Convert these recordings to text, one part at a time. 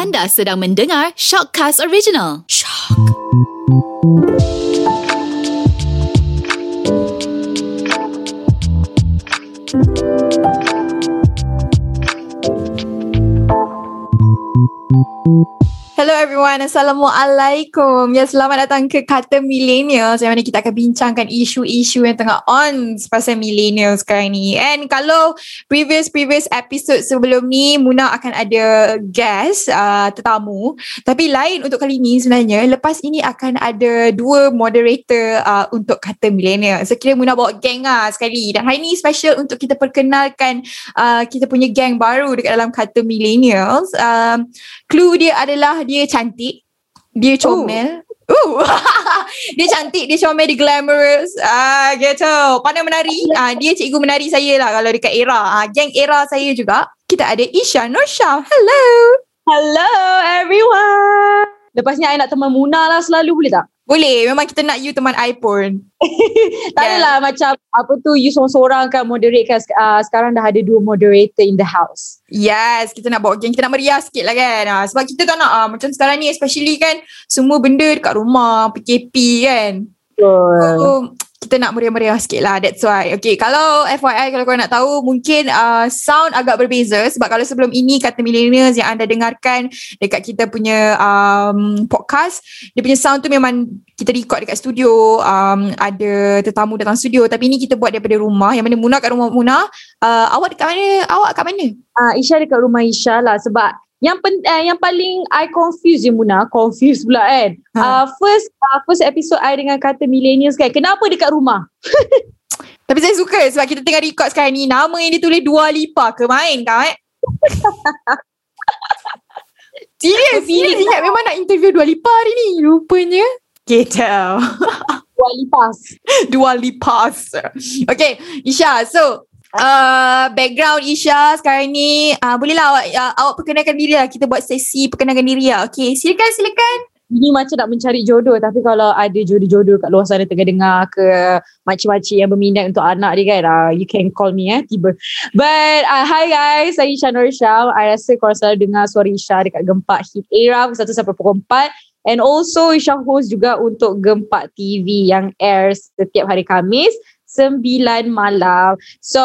Anda sedang mendengar Shockcast Original. Shock. Hello everyone, Assalamualaikum. Ya, selamat datang ke Kata Millennials yang mana kita akan bincangkan isu-isu yang tengah on pasal millennials sekarang ni. And kalau previous-previous episode sebelum ni, Muna akan ada guest, uh, tetamu. Tapi lain untuk kali ni sebenarnya, lepas ini akan ada dua moderator uh, untuk Kata Millennials. So, kira Muna bawa geng lah sekali. Dan hari ni special untuk kita perkenalkan uh, kita punya geng baru dekat dalam Kata Millennials. Um, clue dia adalah dia cantik, dia comel. Ooh. dia cantik, dia comel, dia glamorous. Ah, gitu. Pandai menari. Ah, dia cikgu menari saya lah kalau dekat era. Ah, geng era saya juga. Kita ada Isha Norshah. Hello. Hello everyone. Lepas ni I nak teman Muna lah selalu boleh tak? Boleh. Memang kita nak you teman I pun. Tak Yeah. adalah macam apa tu you seorang-seorang kan moderate kan uh, sekarang dah ada dua moderator in the house. Yes, kita nak bawa geng. Kita nak meriah sikit lah kan. Ah, sebab kita tak nak ah, macam sekarang ni especially kan semua benda dekat rumah, PKP kan. Betul. So, kita nak meriah-meriah sikit lah. That's why. Okay, kalau FYI, kalau korang nak tahu, mungkin uh, sound agak berbeza. Sebab kalau sebelum ini, kata millennials yang anda dengarkan dekat kita punya um, podcast, dia punya sound tu memang kita record dekat studio. Um, ada tetamu datang studio. Tapi ini kita buat daripada rumah. Yang mana Muna kat rumah Muna. Uh, awak dekat mana? Awak kat mana? Uh, Isha dekat rumah Isha lah sebab yang pen, uh, yang paling I confuse je Muna, confuse pula kan. Ha. Uh, first uh, first episode I dengan kata millennials kan. Kenapa dekat rumah? Tapi saya suka sebab kita tengah record sekarang ni. Nama yang ditulis Dua Lipa ke main kau eh? serius, serius. Ingat memang nak interview Dua Lipa hari ni. Rupanya. Kita. Wali pas. Dua Lipas. Okay, Isha. So, uh, background Isha sekarang ni. Uh, bolehlah awak, uh, awak perkenalkan diri lah. Kita buat sesi perkenalkan diri lah. Okay, silakan, silakan. Ini macam nak mencari jodoh tapi kalau ada jodoh-jodoh kat luar sana tengah dengar ke makcik-makcik yang berminat untuk anak dia kan uh, you can call me eh tiba but uh, hi guys saya Isha Nur Syam I rasa korang selalu dengar suara Isha dekat Gempak Hit Era pukul 1 sampai pukul 4 and also Isha host juga untuk Gempak TV yang airs setiap hari Khamis 9 malam so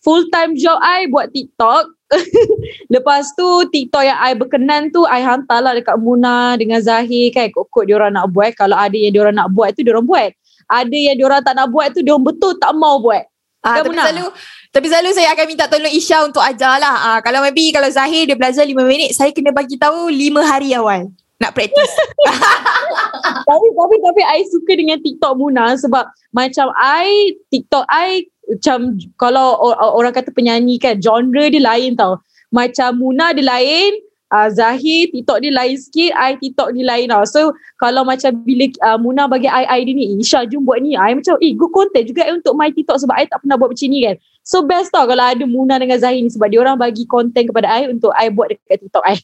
full time job I buat TikTok Lepas tu TikTok yang I berkenan tu I hantar lah dekat Muna dengan Zahir kan Kok-kok diorang nak buat Kalau ada yang diorang nak buat tu diorang buat Ada yang diorang tak nak buat tu Diorang betul tak mau buat Ah, Kan, tapi Muna? selalu tapi selalu saya akan minta tolong Isha untuk ajar lah. Ah, kalau maybe kalau Zahir dia belajar 5 minit, saya kena bagi tahu 5 hari awal. Nak praktis. Tapi tapi tapi I suka dengan TikTok Muna Sebab macam I TikTok I Macam Kalau or- orang kata penyanyi kan Genre dia lain tau. Macam Muna dia lain uh, Zahir TikTok dia lain sikit I TikTok dia lain tau. So kalau macam bila uh, Muna bagi I idea ni Isha jom buat ni. I macam eh good content juga untuk my TikTok Sebab I tak pernah buat macam ni kan. So best tau kalau ada Muna dengan Zahir ni Sebab dia orang bagi content kepada I Untuk I buat dekat TikTok I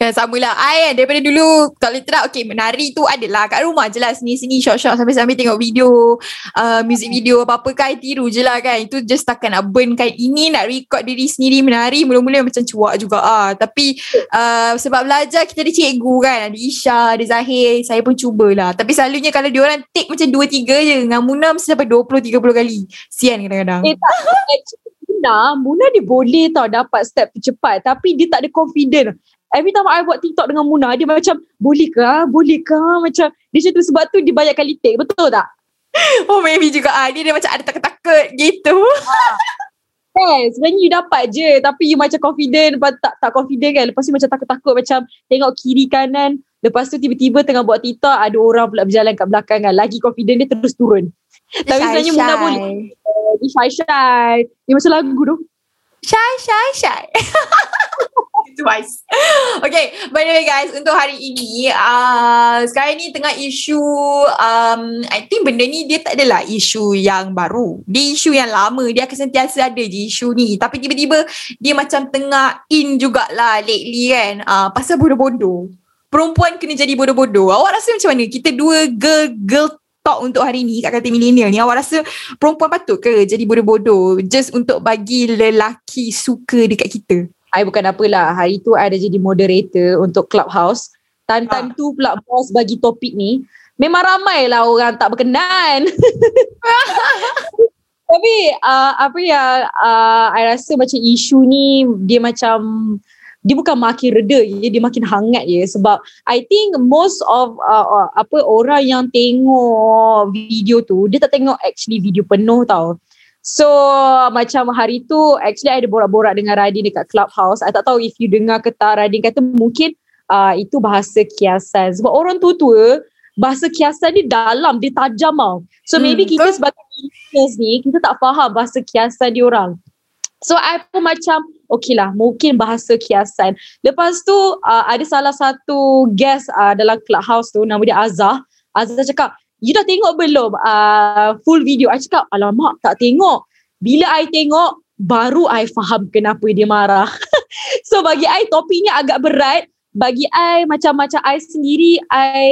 Kan sama lah. I kan daripada dulu Tak boleh terang Okay menari tu adalah Kat rumah je lah Sini-sini short-short Sambil-sambil tengok video uh, Music video apa-apa kan I tiru je lah kan. Itu just takkan nak burn kan. Ini nak record diri sendiri Menari mula-mula macam cuak juga ah. Tapi uh, Sebab belajar Kita ada cikgu kan. Ada Isha Ada Zahir Saya pun cubalah Tapi selalunya Kalau diorang take macam 2-3 je Dengan Muna mesti sampai 20-30 kali. Sian kadang-kadang. Eh tak Muna Muna dia boleh tau Dapat step cepat. Tapi dia tak ada confident Every time I buat TikTok dengan Muna Dia macam Boleh ke ah? Boleh ke ah? Macam Dia macam tu Sebab tu dia banyak kali take Betul tak? Oh maybe juga ah. Dia, dia macam ada takut-takut Gitu Kan Sebenarnya you dapat je Tapi you macam confident Lepas tak, tak confident kan Lepas tu macam takut-takut Macam tengok kiri kanan Lepas tu tiba-tiba tengah buat TikTok Ada orang pula berjalan kat belakang kan Lagi confident dia terus turun Tapi sebenarnya Muna boleh Dia shy-shy Dia macam lagu tu Shy, shy, shy. Twice. Okay, by the way guys, untuk hari ini, uh, sekarang ni tengah isu, um, I think benda ni dia tak adalah isu yang baru. Dia isu yang lama, dia akan sentiasa ada je isu ni. Tapi tiba-tiba dia macam tengah in jugalah lately kan, uh, pasal bodoh-bodoh. Perempuan kena jadi bodoh-bodoh. Awak rasa macam mana? Kita dua girl, girl talk untuk hari ni kat kata millennial ni awak rasa perempuan patut ke jadi bodoh-bodoh just untuk bagi lelaki suka dekat kita I bukan apalah. Hari tu I ada jadi moderator untuk Clubhouse. Time-time Ah. tu pula bos bagi topik ni. Memang ramai lah orang tak berkenan. Tapi uh, apa yang uh, I rasa macam isu ni dia macam dia bukan makin reda je dia makin hangat je sebab I think most of uh, uh, apa orang yang tengok video tu dia tak tengok actually video penuh tau. So macam hari tu actually I ada borak-borak dengan Radin dekat Clubhouse. I tak tahu if you dengar ke tak Radin kata mungkin uh, itu bahasa kiasan sebab orang tua-tua bahasa kiasan ni dalam dia tajam tau. So Hmm, maybe kita betul. sebagai listeners ni kita tak faham bahasa kiasan dia orang. So I pun macam okay lah mungkin bahasa kiasan. Lepas tu uh, ada salah satu guest uh, dalam clubhouse tu nama dia Azah. Azah cakap you dah tengok belum uh, full video? I cakap alamak tak tengok. Bila I tengok baru I faham kenapa dia marah. so bagi I topik ni agak berat. Bagi I macam-macam I sendiri I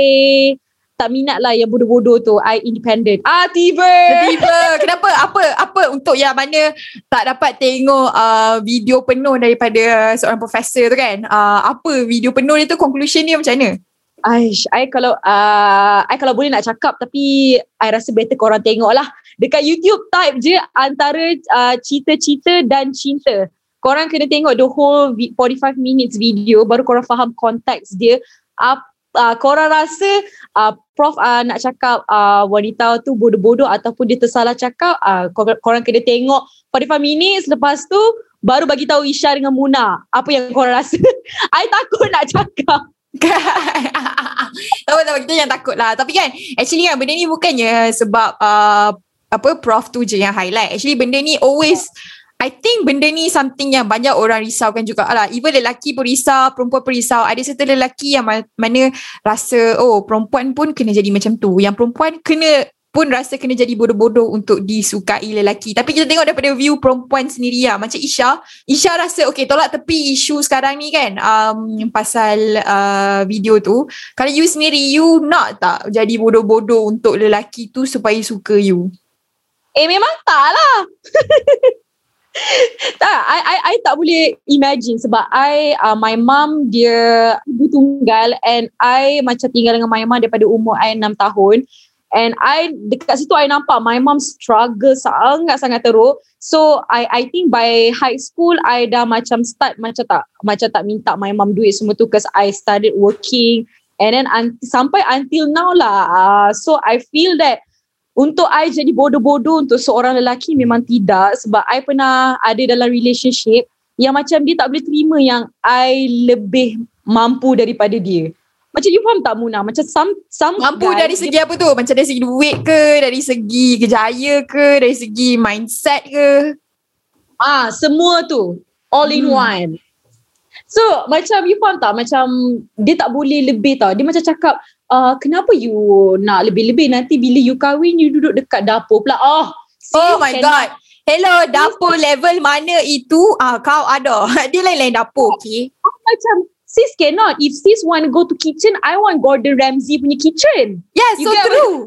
tak minat lah yang bodoh-bodoh tu. I independent. Ah tiba. Tiba Kenapa Apa Apa untuk yang mana Tak dapat tengok uh, Video penuh Daripada seorang profesor tu kan uh, Apa video penuh dia tu Conclusion dia macam mana Aish, I kalau uh, I kalau boleh nak cakap tapi I rasa better korang tengok lah. Dekat YouTube type je antara uh, cerita-cerita dan cinta. Korang kena tengok the whole vi- 45 minutes video baru korang faham konteks dia. Uh, uh, korang rasa uh, Prof uh, nak cakap uh, wanita tu bodoh-bodoh ataupun dia tersalah cakap, uh, korang, korang kena tengok 45 minutes lepas tu baru bagi tahu Isha dengan Muna apa yang korang rasa. I takut nak cakap. tahu tahu kita yang takut lah Tapi kan Actually kan benda ni bukannya Sebab uh, Apa Prof tu je yang highlight Actually benda ni always I think benda ni something yang banyak orang risaukan juga lah. Even lelaki pun risau, perempuan pun risau. Ada certain lelaki yang ma- mana rasa, oh perempuan pun kena jadi macam tu. Yang perempuan kena pun rasa kena jadi bodoh-bodoh untuk disukai lelaki. Tapi kita tengok daripada view perempuan sendiri lah. Macam Isha. Isha rasa, okay tolak tepi isu sekarang ni kan. Um, pasal uh, video tu. Kalau you sendiri, you nak tak jadi bodoh-bodoh untuk lelaki tu supaya suka you? Eh memang tak lah. tak, I, I, I tak boleh imagine sebab I, uh, my mum dia ibu tunggal and I macam tinggal dengan my mum daripada umur I 6 tahun. And I dekat situ I nampak my mum struggle sangat-sangat teruk. So I I think by high school I dah macam start macam tak macam tak minta my mum duit semua tu because I started working and then un- sampai until now lah. Uh, so I feel that untuk I jadi bodoh-bodoh untuk seorang lelaki memang tidak sebab I pernah ada dalam relationship yang macam dia tak boleh terima yang I lebih mampu daripada dia. Macam you faham tak Muna? Macam some some Mampu guys, dari segi apa tu? Macam dari segi duit ke? Dari segi kejaya ke? Dari segi mindset ke? Ah, semua tu all in Hmm. one. So macam you faham tak macam dia tak boleh lebih tau. Dia macam cakap uh, kenapa you nak lebih-lebih nanti bila you kahwin you duduk dekat dapur pula. Oh, Oh sis, my cannot. god. Hello, dapur level mana itu? Ah, kau ada. Dia lain-lain dapur, okay? Macam sis cannot. If sis want to go to kitchen, I want Gordon Ramsay punya kitchen. Yeah, You so true.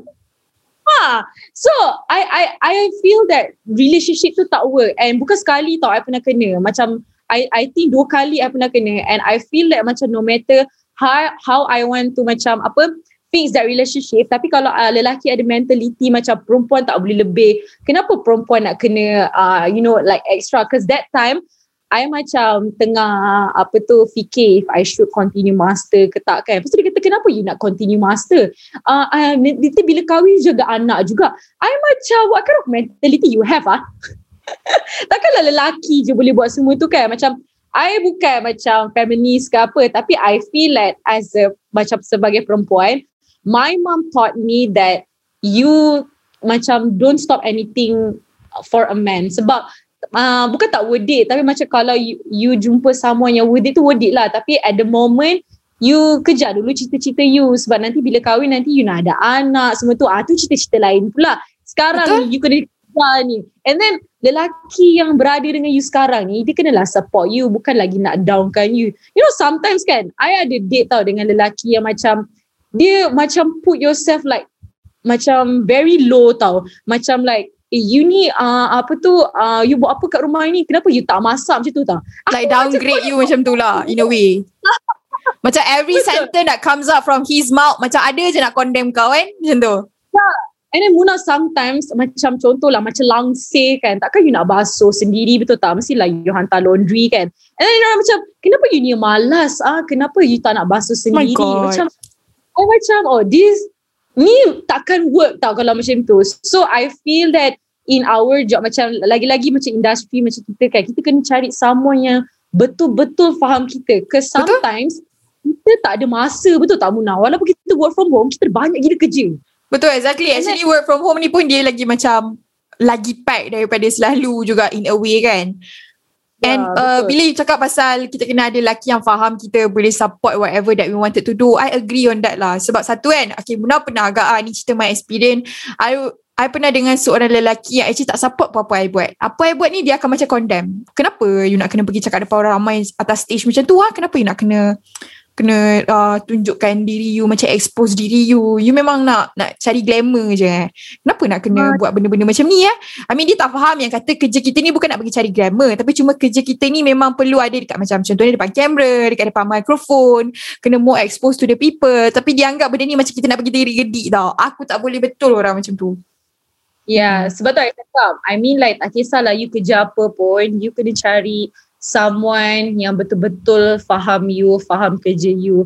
Ha. So I I I feel that relationship tu tak work and bukan sekali tau I pernah kena macam I I think dua kali I pernah kena and I feel that macam no matter how how I want to macam apa fix that relationship tapi kalau uh, lelaki ada mentality macam perempuan tak boleh lebih kenapa perempuan nak kena uh, you know like extra because that time I macam tengah apa tu fikir if I should continue master ke tak kan. Lepas tu dia kata kenapa you nak continue master? Uh, uh, nanti bila kahwin jaga anak juga. I macam what kind of mentality you have ah? Takkanlah lelaki je boleh buat semua tu kan. Macam I bukan macam feminist ke apa tapi I feel like as a macam sebagai perempuan my mom taught me that you macam don't stop anything for a man sebab uh, bukan tak worth it tapi macam kalau you, you jumpa someone yang worth it tu worth it lah. Tapi at the moment you kejar dulu cita-cita you. Sebab nanti bila kahwin nanti you nak ada anak semua tu. Ah tu cita-cita lain pula. Sekarang Betul. you kena kejar ni. And then lelaki yang berada dengan you sekarang ni dia kenalah support you. Bukan lagi nak downkan you. You know sometimes kan I ada date tau dengan lelaki yang macam dia macam put yourself like macam very low tau. Macam like eh you ni uh, apa tu uh, you buat apa kat rumah ni? Kenapa you tak masak macam tu tak Like downgrade you macam tu lah in a way. Macam every sentence that comes out from his mouth macam ada je nak condemn kau kan? Macam tu. and then Muna sometimes macam contoh lah macam langsir kan? Takkan you nak basuh sendiri betul tak? Mestilah you hantar laundry kan? And then you know, macam kenapa you ni malas ah? Kenapa you tak nak basuh sendiri? God. macam oh macam oh this ni takkan work tau kalau macam tu. So I feel that in our job macam lagi-lagi macam industri macam kita kan kita kena cari someone yang betul-betul faham kita cause Betul. sometimes kita tak ada masa betul tak Muna walaupun kita work from home kita banyak gila kerja Betul exactly. Actually work from home ni pun dia lagi macam lagi pack daripada selalu juga in a way kan. Ya, And uh, betul. bila you cakap pasal kita kena ada lelaki yang faham kita boleh support whatever that we wanted to do, I agree on that lah. Sebab satu kan, okay Muna pernah agak ah, ni cerita my experience. I I pernah dengan seorang lelaki yang actually tak support apa-apa I buat. Apa I buat ni dia akan macam condemn. Kenapa you nak kena pergi cakap depan orang ramai atas stage macam tu ah? Kenapa you nak kena kena uh, tunjukkan diri you macam expose diri you. You memang nak nak cari glamour je eh. Kenapa nak kena Ah. buat benda-benda macam ni eh? I mean dia tak faham yang kata kerja kita ni bukan nak pergi cari glamour tapi cuma kerja kita ni memang perlu ada dekat macam contohnya depan kamera, dekat depan mikrofon, kena more expose to the people tapi dia anggap benda ni macam kita nak pergi diri gedik tau. Aku tak boleh betul orang macam tu. Ya, yeah, sebab tu I cakap, I mean like tak kisahlah you kerja apa pun, you kena cari someone yang betul-betul faham you, faham kerja you.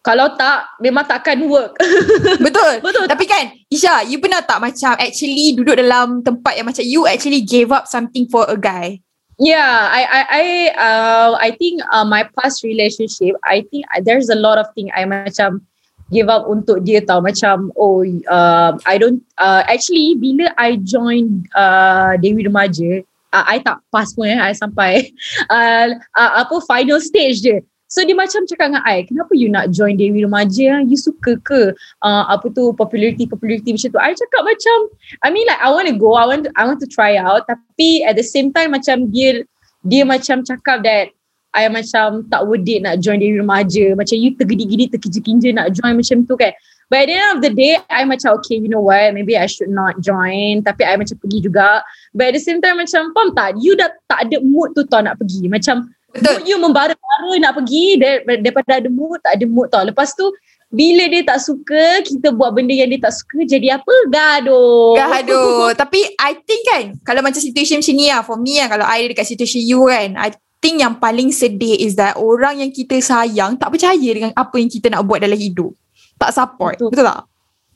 Kalau tak, memang takkan work. Betul. Betul. Tapi kan Isha, you pernah tak macam actually duduk dalam tempat yang macam you actually gave up something for a guy? yeah, I I I uh, I think uh, my past relationship, I think there's a lot of thing I macam give up untuk dia tau macam oh uh, I don't uh, actually bila I join uh, Dewi Remaja uh, I tak pass pun eh I sampai uh, uh, apa final stage je So dia macam cakap dengan I, kenapa you nak join Dewi Remaja? You suka ke uh, apa tu popularity popularity macam tu? I cakap macam, I mean like I want to go, I want to, I want to try out. Tapi at the same time macam dia dia macam cakap that I macam tak worth it nak join Dewi Remaja. Macam you tergidi-gidi, terkinja-kinja nak join macam tu kan. But at the end of the day, I macam okay, you know what, maybe I should not join. Tapi I macam pergi juga. But at the same time macam, faham tak? You dah tak ada mood tu tau nak pergi. Macam Betul. mood you membara-bara nak pergi dar- daripada ada mood, tak ada mood tau. Lepas tu, bila dia tak suka, kita buat benda yang dia tak suka, jadi apa? Gaduh. Gaduh. Tapi I think kan, kalau macam situation macam ni lah, for me lah, kalau I dekat situation you kan, I think yang paling sedih is that orang yang kita sayang tak percaya dengan apa yang kita nak buat dalam hidup. Tak support. Betul. Betul, tak?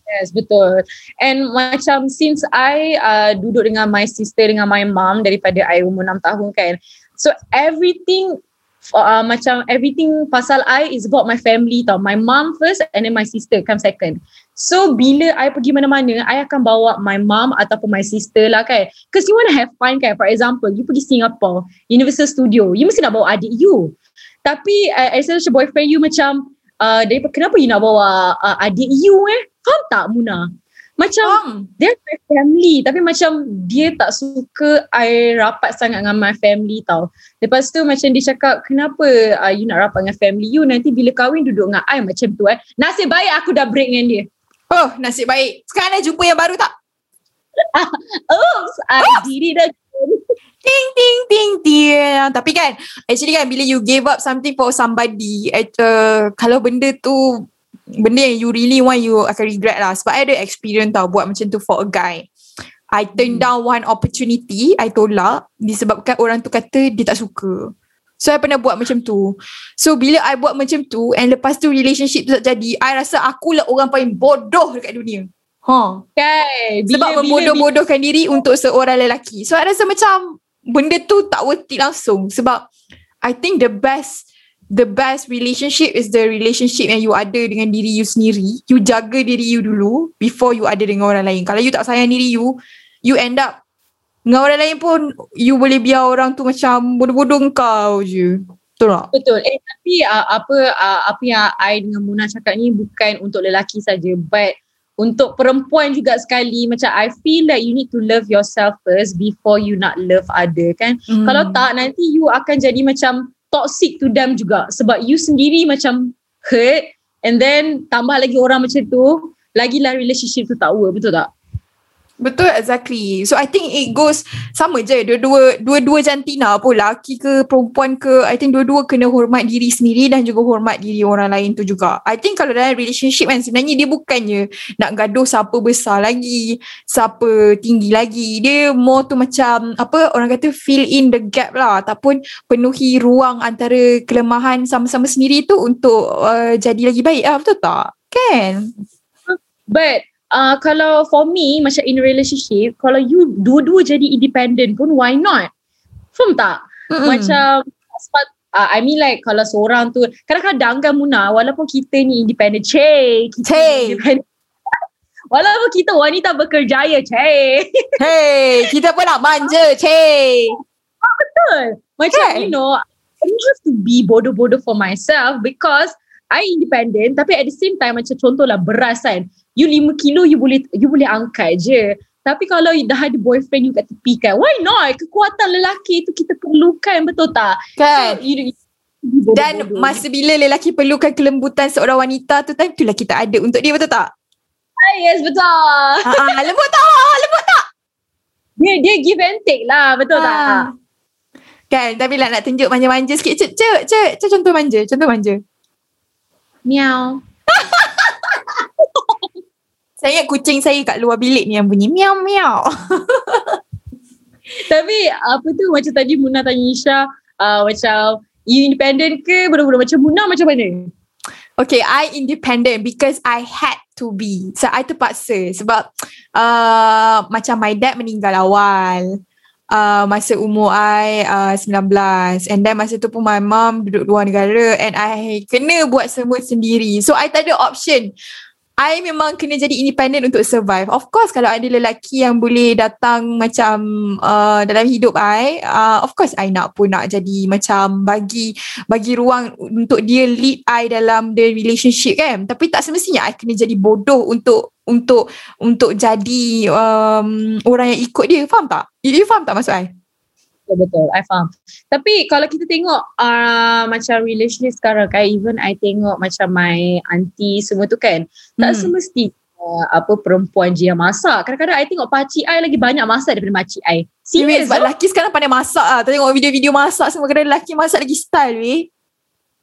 Yes, betul. And macam since I uh, duduk dengan my sister, dengan my mom daripada I umur 6 tahun kan. So everything, uh, macam everything pasal I is about my family tau. My mom first and then my sister come second. So bila I pergi mana-mana, I akan bawa my mom ataupun my sister lah kan. Because you want to have fun kan. For example, you pergi Singapore, Universal Studio, you mesti nak bawa adik you. Tapi uh, as a boyfriend you macam, uh, daripada kenapa you nak bawa uh, adik you eh? Faham tak Muna? Macam Faham. dia my family tapi macam dia tak suka I rapat sangat dengan my family tau. Lepas tu macam dia cakap kenapa uh, you nak rapat dengan family you nanti bila kahwin duduk dengan I macam tu eh. Nasib baik aku dah break dengan dia. Oh, nasib baik. Sekarang dah jumpa yang baru tak? Oops, I did it again. Ting, ting, ting, ting. Tapi kan, actually kan, bila you gave up something for somebody, uh, kalau benda tu, benda yang you really want, you akan regret lah. Sebab I ada experience tau buat macam tu for a guy. I turn down one opportunity, I tolak disebabkan orang tu kata dia tak suka. So I pernah buat macam tu. So bila I buat macam tu and lepas tu relationship tu tak jadi, I rasa akulah orang paling bodoh dekat dunia. Ha. Kan? Bila- Sebab membodoh-bodohkan diri untuk seorang lelaki. So I rasa macam benda tu tak worth it langsung. Sebab I think the best the best relationship is the relationship yang you ada dengan diri you sendiri. You jaga diri you dulu before you ada dengan orang lain. Kalau you tak sayang diri you, you end up dengan orang lain pun you boleh biar orang tu macam bodoh-bodoh kau je. Betul tak? Betul. Eh tapi uh, apa uh, apa yang I dengan Muna cakap ni bukan untuk lelaki saja but untuk perempuan juga sekali macam I feel like you need to love yourself first before you nak love other kan. Hmm. Kalau tak nanti you akan jadi macam toxic to them juga sebab you sendiri macam hurt and then tambah lagi orang macam tu lagilah relationship tu tak work betul tak? Betul exactly. So I think it goes sama je dua-dua dua-dua jantina pun laki ke perempuan ke I think dua-dua kena hormat diri sendiri dan juga hormat diri orang lain tu juga. I think kalau dalam relationship kan sebenarnya dia bukannya nak gaduh siapa besar lagi, siapa tinggi lagi. Dia more tu macam apa orang kata fill in the gap lah ataupun penuhi ruang antara kelemahan sama-sama sendiri tu untuk uh, jadi lagi baik ah betul tak? Kan? But uh, kalau for me macam in relationship kalau you dua-dua jadi independent pun why not? Faham tak? Mm-mm. macam sebab uh, I mean like kalau seorang tu kadang-kadang kan Muna walaupun kita ni independent cey kita ni independent. Walaupun kita wanita berkerjaya cey Hey, kita pun nak manja, cey. betul. Macam Kan? you know I don't have to be bodoh-bodoh for myself because I independent tapi at the same time macam contohlah beras kan you 5 kilo you boleh you boleh angkat je tapi kalau you dah ada boyfriend you kat tepi kan why not kekuatan lelaki tu kita perlukan betul tak Kan? so, you, you, Dan masa bila lelaki perlukan kelembutan seorang wanita tu time itulah kita ada untuk dia betul tak? ah, yes betul Ha ah, lembut tak? Lembut tak? dia dia give and take lah betul tak Ah. Kan, tapi lah nak tunjuk manja-manja sikit. Cek, cek, cek, cek contoh manja, contoh manja. miau Saya ingat kucing saya kat luar bilik ni yang bunyi miau miau. tapi apa tu macam tadi Muna tanya Isha uh, macam you independent ke bodoh-bodoh macam Muna macam mana Okay, I independent because I had to be. So, I terpaksa sebab uh, macam my dad meninggal awal. Uh, masa umur I uh, 19 and then masa tu pun my mom duduk luar negara and I kena buat semua sendiri. So, I tak ada option. I memang kena jadi independent untuk survive. Of course kalau ada lelaki yang boleh datang macam uh, dalam hidup I, uh, of course I nak pun nak jadi macam bagi bagi ruang untuk dia lead I dalam the relationship kan. Tapi tak semestinya I kena jadi bodoh untuk untuk untuk jadi um, orang yang ikut dia. Faham tak? You, you faham tak maksud I? Betul betul, I faham. Tapi kalau kita tengok uh, macam relationship sekarang kan, even I tengok macam my auntie semua tu kan, tak Hmm. semesti uh, apa perempuan je yang masak. Kadang-kadang I tengok pakcik I lagi banyak masak daripada makcik I. Serius sebab oh? lelaki sekarang pandai masak lah. Tengok video-video masak semua kadang lelaki masak lagi style weh.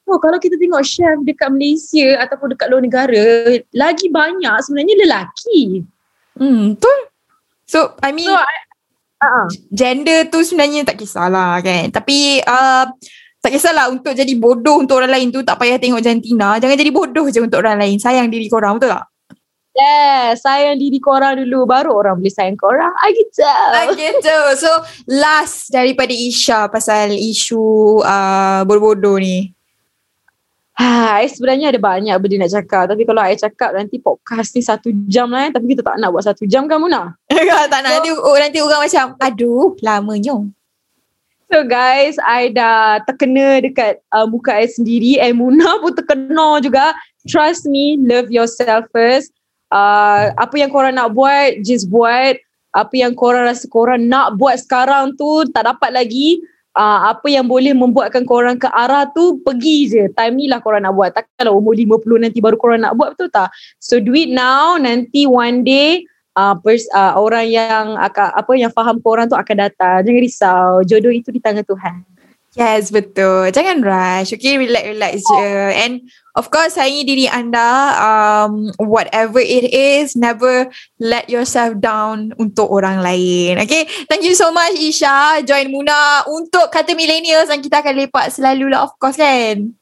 Oh, kalau kita tengok chef dekat Malaysia ataupun dekat luar negara, lagi banyak sebenarnya lelaki. Hmm, betul. So, I mean, So, I, uh-uh. gender tu sebenarnya tak kisahlah kan. Tapi uh, tak kisahlah untuk jadi bodoh untuk orang lain tu tak payah tengok jantina. Jangan jadi bodoh je untuk orang lain. Sayang diri korang betul tak? Yes, sayang diri korang dulu baru orang boleh sayang korang. I gitu. Ah, gitu. So last daripada Isha pasal isu uh, bodoh-bodoh ni. Ha, I sebenarnya ada banyak benda nak cakap. Tapi kalau I cakap nanti podcast ni satu jam lah. eh. Tapi kita tak nak buat satu jam kan Muna? tak nak nanti, oh, nanti orang macam aduh lamanya. So guys, I dah terkena dekat uh, muka I sendiri. And Muna pun terkena juga. Trust me, love yourself first. Uh, apa yang korang nak buat, just buat. Apa yang korang rasa korang nak buat sekarang tu tak dapat lagi. Uh, apa yang boleh membuatkan korang ke arah tu pergi je. Time ni lah korang nak buat. Takkanlah umur 50 nanti baru korang nak buat betul tak? So do it now. Nanti one day uh, pers, uh, orang yang akan apa yang faham korang tu akan datang. Jangan risau. Jodoh itu di tangan Tuhan. Yes, betul. Jangan rush. Okay, relax-relax je. And of course, sayangi diri anda. Um, whatever it is, never let yourself down untuk orang lain. Okay, thank you so much Isha. Join Muna untuk kata millennials dan kita akan lepak selalu lah of course kan.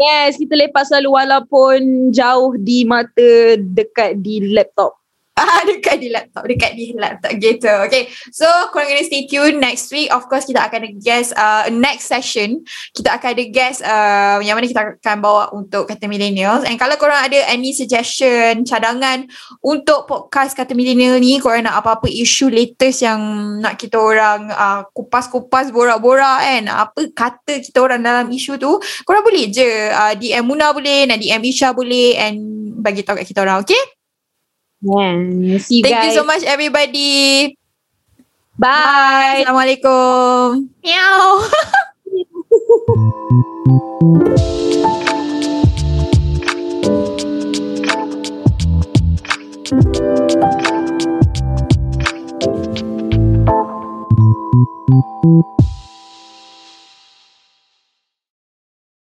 Yes, kita lepas selalu walaupun jauh di mata dekat di laptop. Ah, dekat di laptop, dekat di laptop gitu. Okay, so korang kena stay tune next week. Of course, kita akan ada guest uh, next session. Kita akan ada guest uh, yang mana kita akan bawa untuk Kata Millennials. And kalau korang ada any suggestion, cadangan untuk podcast Kata Millennial ni, korang nak apa-apa isu latest yang nak kita orang uh, kupas-kupas, borak-borak kan. Apa kata kita orang dalam isu tu, korang boleh je uh, DM Muna boleh, nak DM Isha boleh and bagi tahu kat kita orang, okay? Yeah. See you Thank guys. you so much everybody. Bye. Bye. Assalamualaikum. Meow.